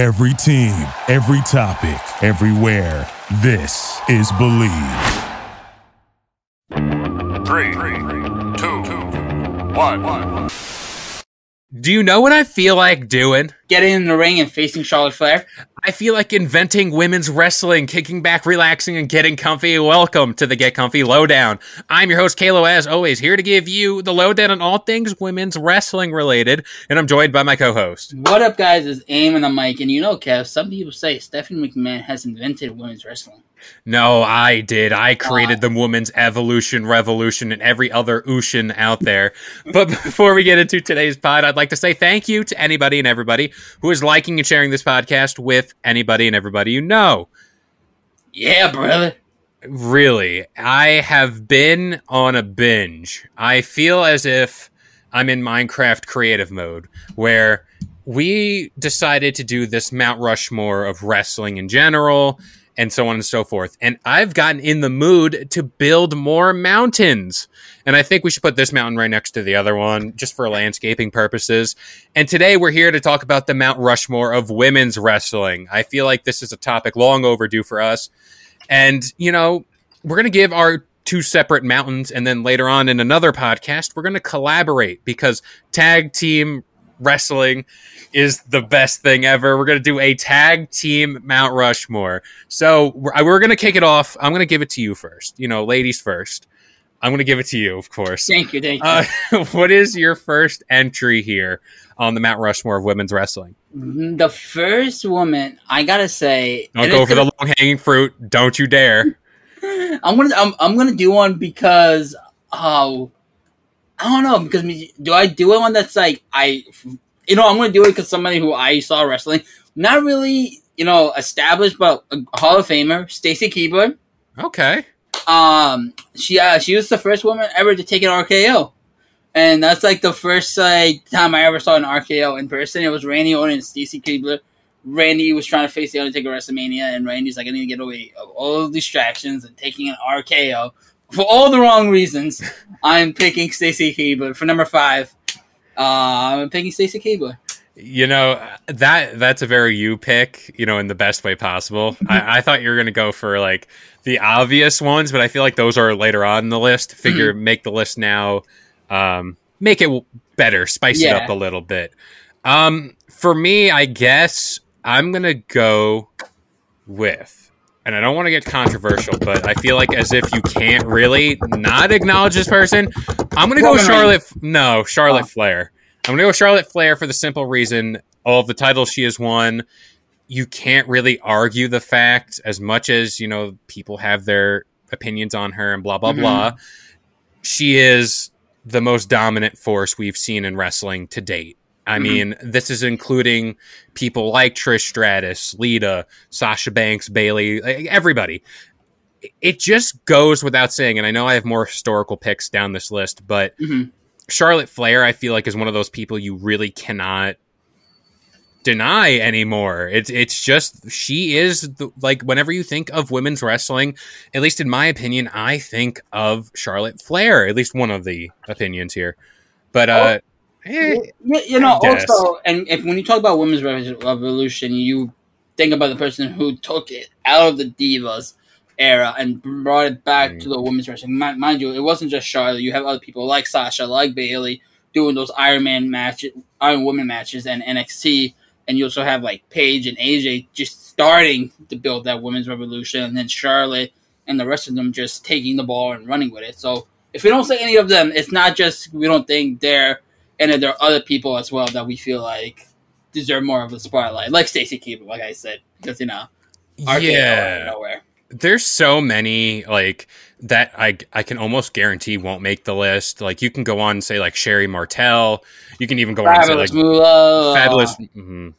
Every team, every topic, everywhere. This is Bleav. Three, two, one. Do you know what I feel like doing? Getting in the ring and facing Charlotte Flair. I feel like inventing women's wrestling, kicking back, relaxing, and getting comfy. Welcome to the Get Comfy Lo-Down. I'm your host, Kalo, as always, here to give you the lowdown on all things women's wrestling related, and I'm joined by my co host. What up, guys? It's Aim and the mic. And you know, Kev, some people say Stephanie McMahon has invented women's wrestling. No, I did. I created the women's evolution, revolution, and every other ocean out there. But before we get into today's pod, I'd like to say thank you to anybody and everybody who is liking and sharing this podcast with anybody and everybody you know. Yeah, brother. Really, I have been on a binge. I feel as if I'm in Minecraft creative mode where we decided to do this Mount Rushmore of wrestling in general and so on and so forth. And I've gotten in the mood to build more mountains. And I think we should put this mountain right next to the other one just for landscaping purposes. And today we're here to talk about the Mount Rushmore of women's wrestling. I feel like this is a topic long overdue for us. And, you know, we're going to give our two separate mountains and then later on in another podcast we're going to collaborate because tag team wrestling is the best thing ever. We're going to do a tag team Mount Rushmore. So we're, we're going to kick it off. I'm going to give it to you first. You know, ladies first. I'm going to give it to you, of course. Thank you. Thank you. Uh, what is your first entry here on the Mount Rushmore of women's wrestling? the first woman, I gotta say, Don't go for gonna- the long hanging fruit. Don't you dare. I'm gonna I'm, I'm gonna do one because oh I don't know because me- do I do it one that's like I you know I'm gonna do it because somebody who I saw wrestling not really you know established but a Hall of Famer Stacy Keibler. Okay. um she uh, she was the first woman ever to take an RKO and that's like the first like time I ever saw an RKO in person. It was Randy Orton and Stacy Keibler. Randy was trying to face the Undertaker at WrestleMania, and Randy's like, I need to get away of all the distractions and taking an RKO for all the wrong reasons. I'm picking Stacy Keibler for number five. Uh, I'm picking Stacy Keibler. You know that that's a very you pick. You know, in the best way possible. I, I thought you were going to go for like the obvious ones, but I feel like those are later on in the list. Figure make the list now, um, make it better, spice it up a little bit. Um, for me, I guess I'm gonna go with, and I don't want to get controversial, but I feel like as if you can't really not acknowledge this person, I'm gonna go Roman Charlotte. No, Charlotte Oh. Flair. I'm gonna go Charlotte Flair for the simple reason all of the titles she has won. You can't really argue the fact as much as you know people have their opinions on her and blah blah Mhm. blah. She is the most dominant force we've seen in wrestling to date. I Mhm. mean, this is including people like Trish Stratus, Lita, Sasha Banks, Bayley, everybody. It just goes without saying, and I know I have more historical picks down this list, but hmm Charlotte Flair, I feel like, is one of those people you really cannot deny anymore. It's it's just she is the, like whenever you think of women's wrestling, at least in my opinion, I think of Charlotte Flair. At least one of the opinions here, but uh, eh, You, you know, also, and if when you talk about women's revolution, you think about the person who took it out of the divas era and brought it back Mm. to the women's wrestling. Mind, mind you, it wasn't just Charlotte. You have other people like Sasha, like Bayley, doing those Iron Man matches, Iron Woman matches, and NXT. And you also have like Paige and AJ just starting to build that women's revolution, and then Charlotte and the rest of them just taking the ball and running with it. So if we don't say any of them, it's not just we don't think they're and then there are other people as well that we feel like deserve more of the spotlight, like Stacy Keibler, like I said, because you know, RKO out of yeah, nowhere. there's so many like that I I can almost guarantee won't make the list. Like you can go on and say like Sherri Martel. You can even go on and say Fabulous like Moolah, fabulous. mhm,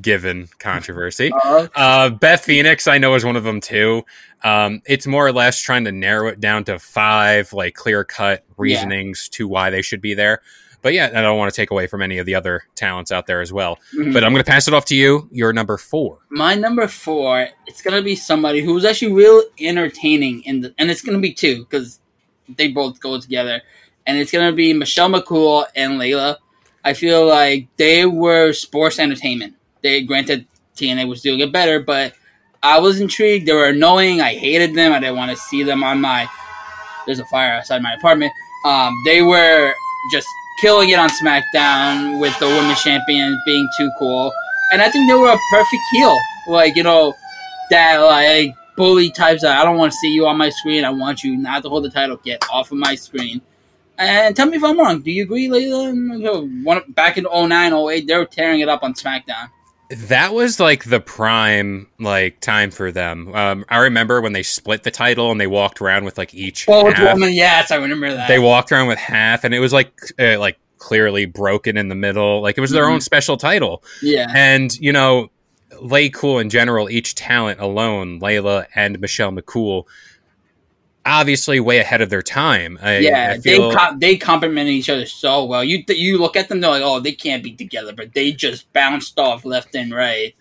given controversy. Uh, Uh, Beth Phoenix, I know, is one of them too. Um, it's more or less trying to narrow it down to five, like clear cut reasonings to why they should be there. But yeah, I don't want to take away from any of the other talents out there as well. mhm. But I'm going to pass it off to you. You're number four. my number four, it's gonna be somebody who's actually real entertaining in the, and it's gonna be two because they both go together, and it's gonna be Michelle McCool and Layla. I feel like they were sports entertainment. They granted TNA was doing it better, but I was intrigued. They were annoying. I hated them. I didn't want to see them on my. There's a fire outside my apartment. Um, they were just killing it on SmackDown with the women's champion being too cool, and I think they were a perfect heel. Like you know, that like bully types that I don't want to see you on my screen. I want you not to hold the title. Get off of my screen. And tell me if I'm wrong. Do you agree, Layla? One, back in 09, 08, they were tearing it up on SmackDown. That was like the prime like time for them. Um, I remember when they split the title and they walked around with like each. Both half. woman, yes, I remember that. They walked around with half, and it was like uh, like clearly broken in the middle. Like it was their Mhm. own special title. yeah, And you know, LayCool in general, each talent alone, Layla and Michelle McCool, obviously way ahead of their time. I, yeah. I feel they com- they complemented each other so well. You th- you look at them, they're like, oh, they can't be together, but they just bounced off left and right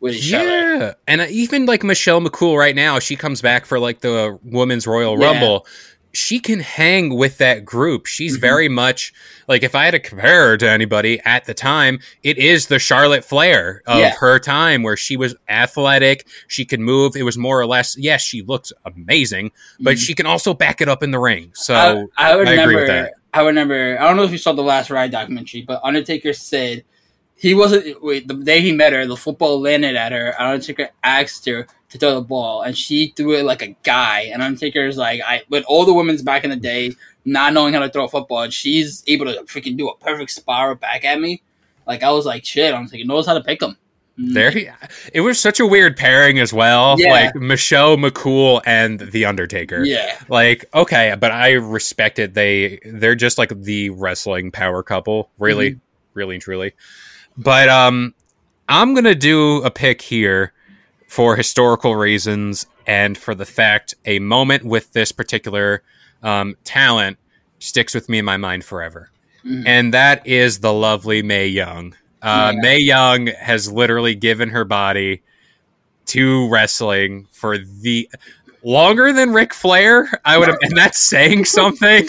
with each other. yeah, and even like Michelle McCool right now, she comes back for like the Women's Royal Yeah. Rumble. She can hang with that group. She's Mhm. very much like if I had to compare her to anybody at the time, it is the Charlotte Flair of Yeah. her time where she was athletic, she could move. It was more or less, yes, she looked amazing, but Mhm. she can also back it up in the ring. So I, I would I agree with that. I would remember. I don't know if you saw the last ride documentary, but Undertaker said he wasn't. Wait, the day he met her, the football landed at her. Undertaker asked her to throw the ball, and she threw it like a guy. And Undertaker's like, I with all the women's back in the day not knowing how to throw a football, and she's able to freaking do a perfect spiral back at me. Like I was like, shit. Undertaker knows how to pick them. there he, it was such a weird pairing as well. Yeah. Like Michelle McCool and The Undertaker. Yeah. Like, okay, but I respect it. They they're just like the wrestling power couple, really, Mm-hmm. really and truly. But um I'm gonna do a pick here for historical reasons and for the fact a moment with this particular um, talent sticks with me in my mind forever. Mhm. And that is the lovely Mae Young. Uh, Yeah. Mae Young has literally given her body to wrestling for the longer than Ric Flair. I would, and that's saying something.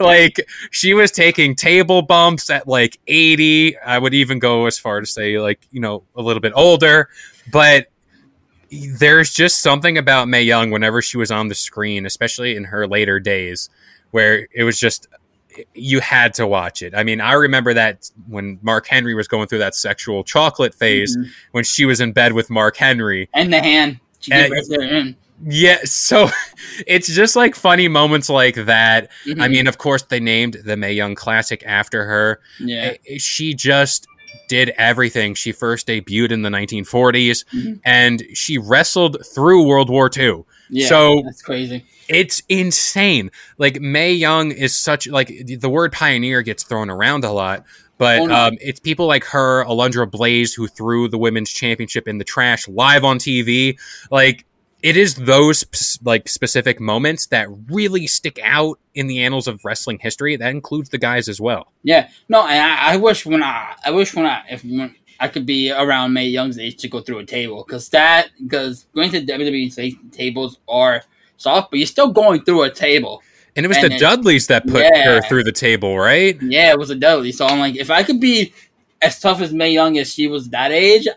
like she was taking table bumps at like eighty. I would even go as far to say like you know a little bit older, but there's just something about Mae Young whenever she was on the screen, especially in her later days, where it was just you had to watch it. I mean, I remember that when Mark Henry was going through that sexual chocolate phase Mhm. when she was in bed with Mark Henry. And the hand. She And- did right there. Yeah, so it's just like funny moments like that. I Mhm. mean, of course, they named the Mae Young Classic after her. yeah. Eh, She just did everything. She first debuted in the 1940s Mhm. and she wrestled through World War II. Yeah. so- that's crazy. It's insane. Like Mae Young is such like the word pioneer gets thrown around a lot, but Oh, no. um, it's people like her, Alundra Blaze, who threw the women's championship in the trash live on TV. Like it is those like specific moments that really stick out in the annals of wrestling history. That includes the guys as well. Yeah, no, and I, I wish when I, I wish when I, if when I could be around Mae Young's age to go through a table, because that, because going to WWE tables are soft, but you're still going through a table. And it was And the it- Dudleys that put Yeah. her through the table, right? Yeah, it was a Dudley. So I'm like, if I could be as tough as Mae Young as she was that age,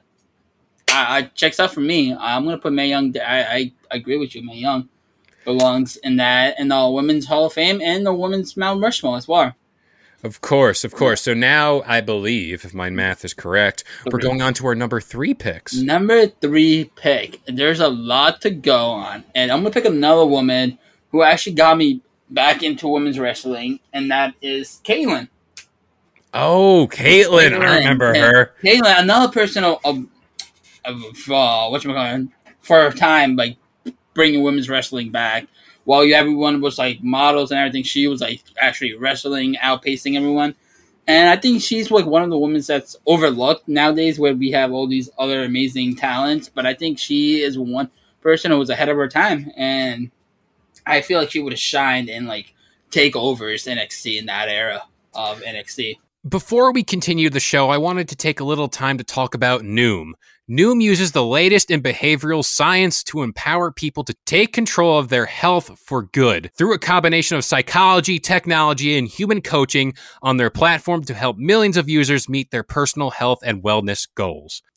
I, I checks out for me. I'm gonna put Mae Young. I, I, I agree with you. Mae Young belongs in that in the Women's Hall of Fame and the Women's Mount Rushmore as well. Of course, of course. So now I believe, if my math is correct, we're going on to our number three picks. Number three pick. There's a lot to go on, and I'm gonna pick another woman who actually got me back into women's wrestling, and that is Kaitlyn. Oh, Kaitlyn, I remember her. Kaitlyn, another person of, of, of uh, what you call for a time, like bringing women's wrestling back. While everyone was like models and everything, she was like actually wrestling, outpacing everyone. And I think she's like one of the women that's overlooked nowadays, where we have all these other amazing talents. But I think she is one person who was ahead of her time, and I feel like she would have shined in like takeovers NXT in that era of NXT. Before we continue the show, I wanted to take a little time to talk about Noom. Noom uses the latest in behavioral science to empower people to take control of their health for good through a combination of psychology, technology, and human coaching on their platform to help millions of users meet their personal health and wellness goals.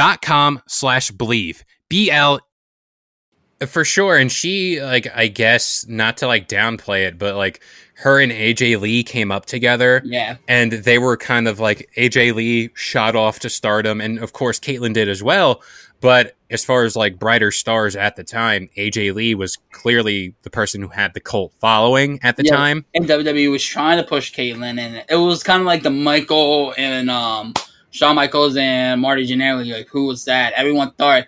dot com slash bleav. B l for sure. And she like i guess not to like downplay it but like her and aj lee came up together. Yeah. and they were kind of like aj lee shot off to stardom. And of course kaitlyn did as well. But as far as like brighter stars at the time aj lee was clearly the person who had the cult following at the Yeah. time. And WWE was trying to push Kaitlyn, and it was kind of like the Michael and um, Shawn Michaels and Marty Jannetty. Like, who was that? Everyone thought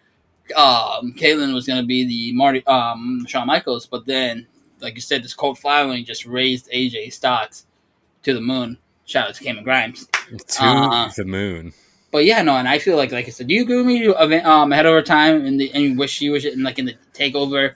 um, Kaitlyn was going to be the Marty um, Shawn Michaels, but then, like you said, this cold following just raised AJ stocks to the moon. Shout out to Cameron Grimes. to Uh, the moon But yeah, no, and I feel like, like I said, do you agree with me? Um, ahead of her time, and, the, and you wish she was in like in the takeover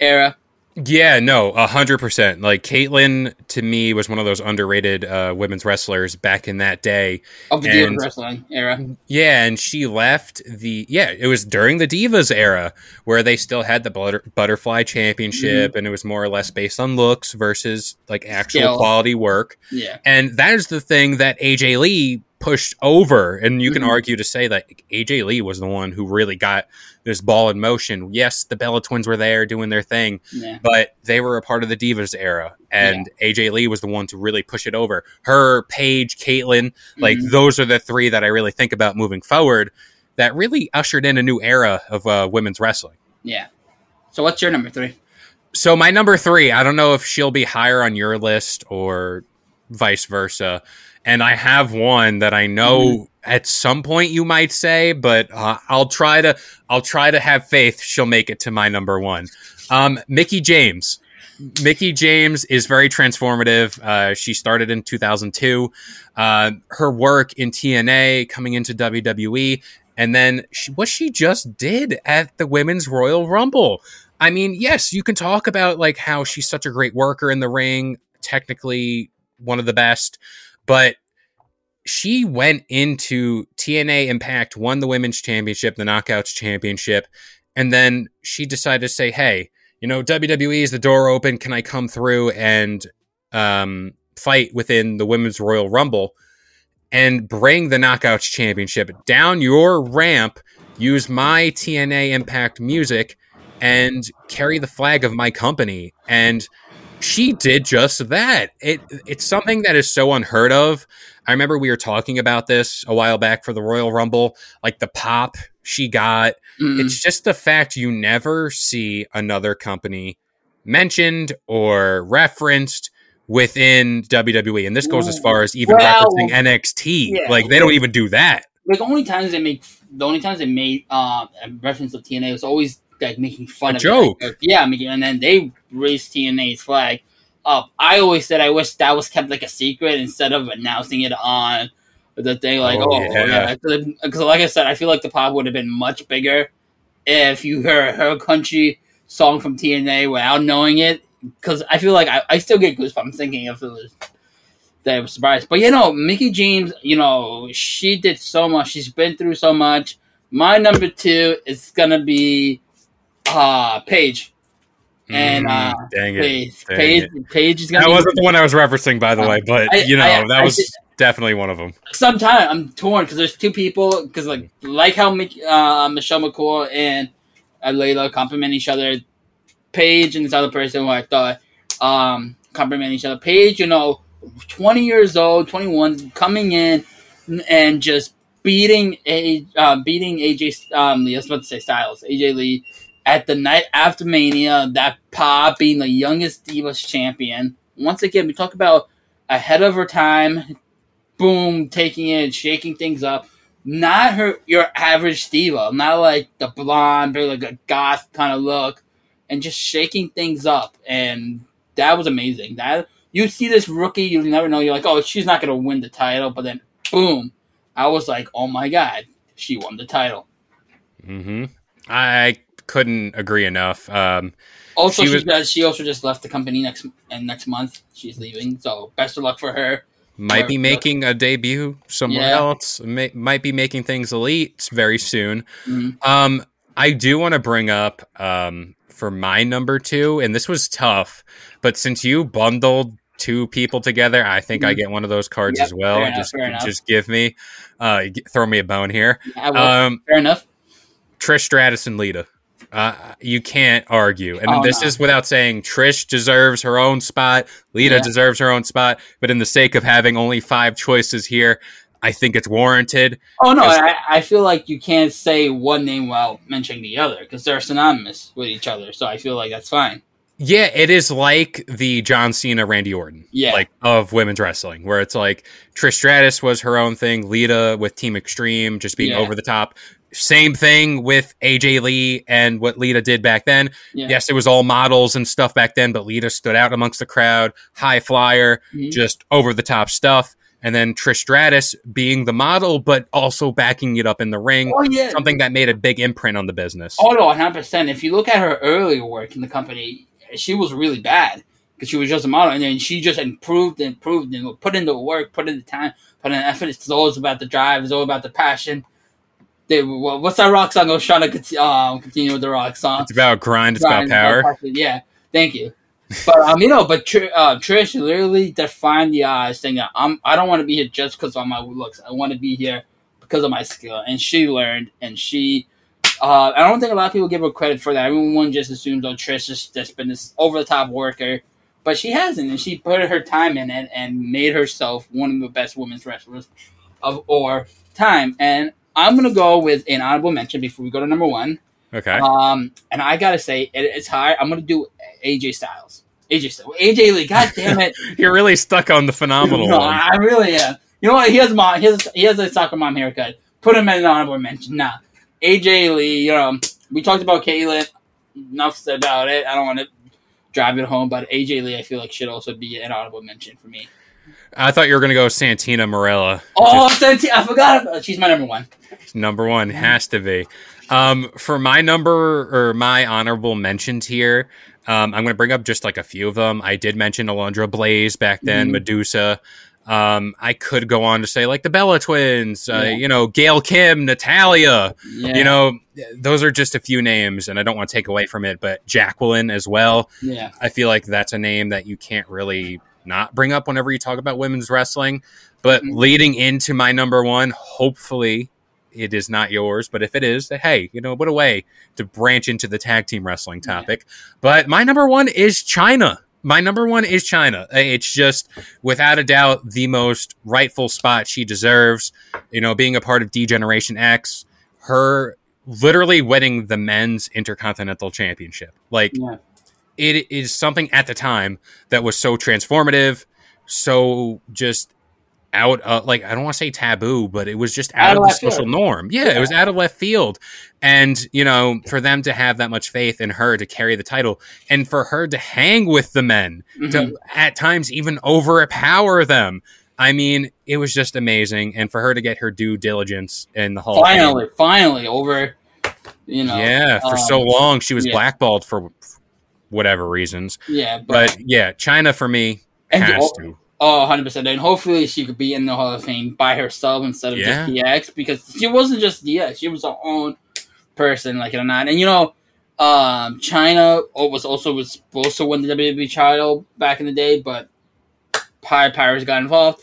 era. Yeah, no, a hundred percent. Like Kaitlyn to me was one of those underrated uh, women's wrestlers back in that day. Of the And- Divas wrestling era. Yeah, and she left the yeah, it was during the Divas era where they still had the butter, butterfly championship and it was more or less based on looks versus like actual Skill. quality work. Yeah. And that is the thing that AJ Lee pushed over. And you can Mhm. argue to say that AJ Lee was the one who really got this ball in motion. Yes, the Bella twins were there doing their thing, Yeah. but they were a part of the Divas era. And AJ Lee was the one to really push it over. Her, Paige, Kaitlyn, like Mhm. those are the three that I really think about moving forward that really ushered in a new era of uh, women's wrestling. Yeah. So what's your number three? So my number three, I don't know if she'll be higher on your list or vice versa. And I have one that I know at some point you might say, but uh, I'll try to I'll try to have faith she'll make it to my number one. Um, Mickie James. Mickie James is very transformative. Uh, she started in 2002. Uh, her work in TNA, coming into WWE, and then she, what she just did at the Women's Royal Rumble. I mean, yes, you can talk about like how she's such a great worker in the ring, technically one of the best, but she went into TNA Impact, won the women's championship, the Knockouts championship, and then she decided to say, "Hey, you know, WWE is the door open. Can I come through and um, fight within the women's Royal Rumble and bring the Knockouts championship down your ramp? Use my TNA Impact music." and carry the flag of my company and she did just that. It it's something that is so unheard of. I remember we were talking about this a while back for the royal rumble like the pop she got. Mm, it's just the fact you never see another company mentioned or referenced within WWE and this goes as far as even Well, referencing NXT yeah. like they don't even do that. Like only times they make the only times they made a reference of TNA was always like making fun A of joke. It. Like, yeah, and then they raised TNA's flag up. I always said I wish that was kept like a secret instead of announcing it on the thing. Like, Oh, oh, yeah. yeah, because like I said, I feel like the pop would have been much bigger if you heard her country song from TNA without knowing it. Because I feel like I, I still get goosebumps thinking if it was that I was surprised. But you know, Mickie James, you know, she did so much. She's been through so much. My number two is gonna be uh Paige. And uh Mm, dang it Paige dang Paige, it. Paige is gonna that wasn't the one I was referencing, by the Uh, way. But I- you know, I- that was definitely one of them. Sometimes I'm torn because there's two people because like like how uh, Michelle McCool and Layla compliment each other. Paige and this other person who I thought um, compliment each other. Paige, you know, 20 years old, 21, coming in and just beating a uh, beating AJ um Lee, I was about to say Styles, AJ Lee at the night after Mania, that pop being the youngest Divas champion. Once again, we talk about ahead of her time, boom, taking it, shaking things up. Not her your average diva, not like the blonde, or like a goth kind of look, and just shaking things up. And that was amazing. That you see this rookie, you never know. You're like, oh, she's not gonna win the title, but then boom, I was like, oh my god, she won the title. hmm I couldn't agree enough. Um, Also, She she, was- does, she also just left the company next and next month. She's leaving, so best of luck for her. might be making a debut somewhere Yeah. else. May, might be making things elite very soon. Mhm. Um, I do want to bring up um, for my number two, and this was tough, but since you bundled two people together, I think I Mhm. get one of those cards Yep, as well. enough, just, just give me, uh, throw me a bone here. I will. Um, Fair enough. Trish Stratus and Lita. Uh, you can't argue, and Oh, this no. is without saying Trish deserves her own spot. Lita Yeah. deserves her own spot, but in the sake of having only five choices here, I think it's warranted. Oh no, I, I feel like you can't say one name while mentioning the other because they're synonymous with each other. So I feel like that's fine. Yeah, it is like the John Cena Randy Orton, Yeah. like of women's wrestling, where it's like Trish Stratus was her own thing, Lita with Team Extreme just being Yeah. over the top. Same thing with AJ Lee and what Lita did back then. Yeah. Yes, it was all models and stuff back then, but Lita stood out amongst the crowd, high flyer, Mhm. just over the top stuff. And then Trish Stratus being the model, but also backing it up in the ring, Oh yeah. something that made a big imprint on the business. Oh no, 100. percent If you look at her earlier work in the company, she was really bad because she was just a model, and then she just improved and improved and put in the work, put in the time, put in the effort. It's always about the drive. It's all about the passion. They, what's that rock song? I was trying to um, continue with the rock song. It's about grind, it's Right, about power. Yeah, thank you. But um, you know, but Tr- uh, Trish literally defined the eyes, saying I'm I don't want to be here just because of my looks. I want to be here because of my skill. And she learned, and she. Uh, I don't think a lot of people give her credit for that. Everyone just assumes, oh, Trish has just been this over the top worker, but she hasn't, and she put her time in it and made herself one of the best women's wrestlers of our time. And I'm gonna go with an honorable mention before we go to number one. Okay. Um, and I gotta say, it, it's high. I'm gonna do AJ Styles. AJ Styles. AJ Lee. God damn it. You're really stuck on the phenomenal no, one. I really am. You know what? He has mom. He has, he has a soccer mom haircut. Put him in an honorable mention. Nah. AJ Lee. You know, we talked about Kaitlyn. Enough said about it. I don't want to drive it home, but AJ Lee, I feel like should also be an honorable mention for me. I thought you were going to go Santina Marella. Oh, Santina! I forgot. About, she's my number one. Number one has to be. Um, for my number or my honorable mentions here, um, I'm going to bring up just like a few of them. I did mention Alundra Blaze back then, Mhm. Medusa. Um, I could go on to say like the Bella Twins, uh, Yeah. you know, Gail Kim, Natalya. Yeah. You know, those are just a few names, and I don't want to take away from it, but Jacqueline as well. Yeah. I feel like that's a name that you can't really not bring up whenever you talk about women's wrestling. But Mhm. leading into my number one, hopefully it is not yours. But if it is, hey, you know, what a way to branch into the tag team wrestling Yeah. topic. But my number one is Chyna. My number one is Chyna. It's just, without a doubt, the most rightful spot she deserves. You know, being a part of D Generation X, her literally winning the men's intercontinental championship. Like, Yeah. It is something at the time that was so transformative, so just out of like I don't want to say taboo, but it was just out, Out of the social field. norm. Yeah, Yeah. it was out of left field. And, you know, for them to have that much faith in her to carry the title and for her to hang with the men, Mhm. to at times even overpower them. I mean, it was just amazing. And for her to get her due diligence in the Hall. Finally, finally, over. You know. Yeah, for so um, long she was yeah. blackballed for whatever reasons. Yeah, but, But yeah, Chyna for me and has oh, to. oh, 100%. And hopefully she could be in the Hall of Fame by herself instead of Yeah. just DX because she wasn't just DX. She was her own person, like it or not. And you know, um, Chyna was also was supposed to win the WWE title back in the day, but Pi Pirates got involved.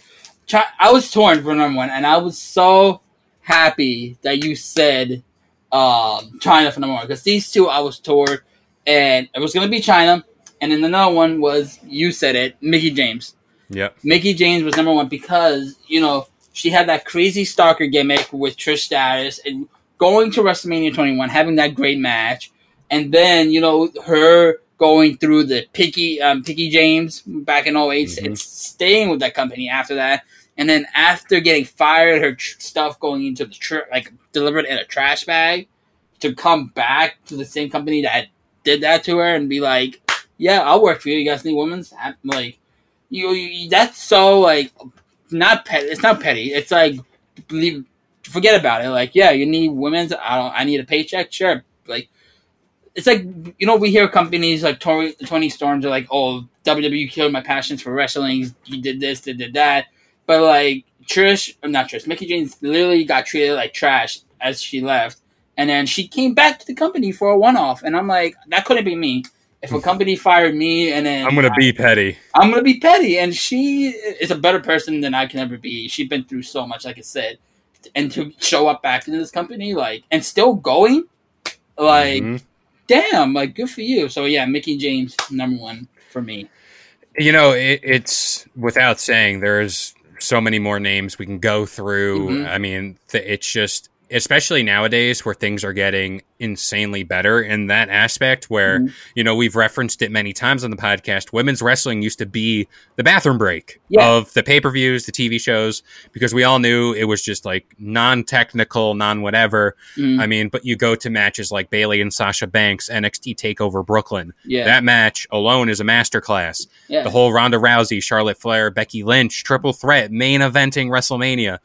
Chi- I was torn for number one, and I was so happy that you said um, Chyna for number one because these two I was torn, and it was gonna be Chyna, and then another one was you said it, Mickie James. Yep. Mickie James was number one because you know she had that crazy stalker gimmick with Trish Stratus and going to WrestleMania 21, having that great match, and then you know her going through the Piggy um, Piggy James back in 8 Mhm. and staying with that company after that, and then after getting fired, her tr- stuff going into the tr- like delivered in a trash bag to come back to the same company that did that to her and be like, "Yeah, I'll work for you. You guys need women's like." You, you that's so like not petty. It's not petty. It's like forget about it. Like yeah, you need women's. I don't. I need a paycheck. Sure. Like it's like you know we hear companies like Tony, Toni Storms are like, oh WWE killed my passions for wrestling. You did this, did, did that. But like Trish, I'm not Trish, Mickie James literally got treated like trash as she left, and then she came back to the company for a one off, and I'm like, that couldn't be me. If a company fired me and then I'm gonna be petty. I'm gonna be petty, and she is a better person than I can ever be. She's been through so much, like I said, and to show up back into this company, like, and still going, like, Mhm. damn, like, good for you. So yeah, Mickie James, number one for me. You know, it, it's without saying. There's so many more names we can go through. Mhm. I mean, it's just, especially nowadays where things are getting insanely better in that aspect. Where Mhm. you know we've referenced it many times on the podcast. Women's wrestling used to be the bathroom break Yeah. of the pay per views, the TV shows, because we all knew it was just like non technical, non whatever. Mm, I mean, but you go to matches like Bayley and Sasha Banks, NXT Takeover Brooklyn. yeah, That match alone is a masterclass. yeah. The whole Ronda Rousey, Charlotte Flair, Becky Lynch triple threat main eventing WrestleMania.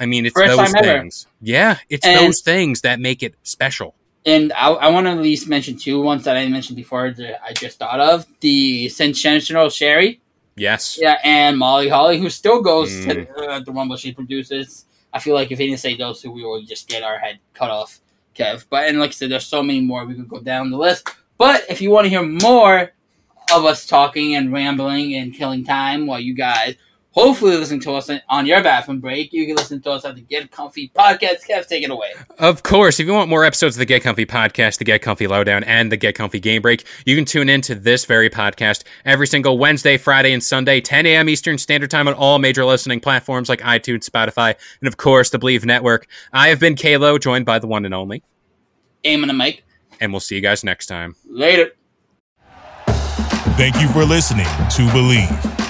I mean, it's First those time ever. things. Yeah, it's And- those things that make it special. and I, I want to at least mention two ones that I mentioned before that I just thought of: the Sensational Sherri, Yes. yeah, and Molly Holly, who still goes Mm. to uh, the Rumble she produces. I feel like if he didn't say those two, we would just get our head cut off, Kev. But and like I said, there's so many more we could go down the list. But if you want to hear more of us talking and rambling and killing time while you guys hopefully listen to us on your bathroom break, you can listen to us at the Get Comfy podcast. Kev, take it away. Of course, if you want more episodes of the Get Comfy podcast, the Get Comfy Lo-Down, and the Get Comfy Game Break, you can tune in to this very podcast every single Wednesday, Friday, and Sunday, 10 a.m. Eastern Standard Time on all major listening platforms like iTunes, Spotify, and of course, the Bleav Network. I have been Kalo, joined by the one and only, Aim and a mic. and we'll see you guys next time. Later. Thank you for listening to Bleav.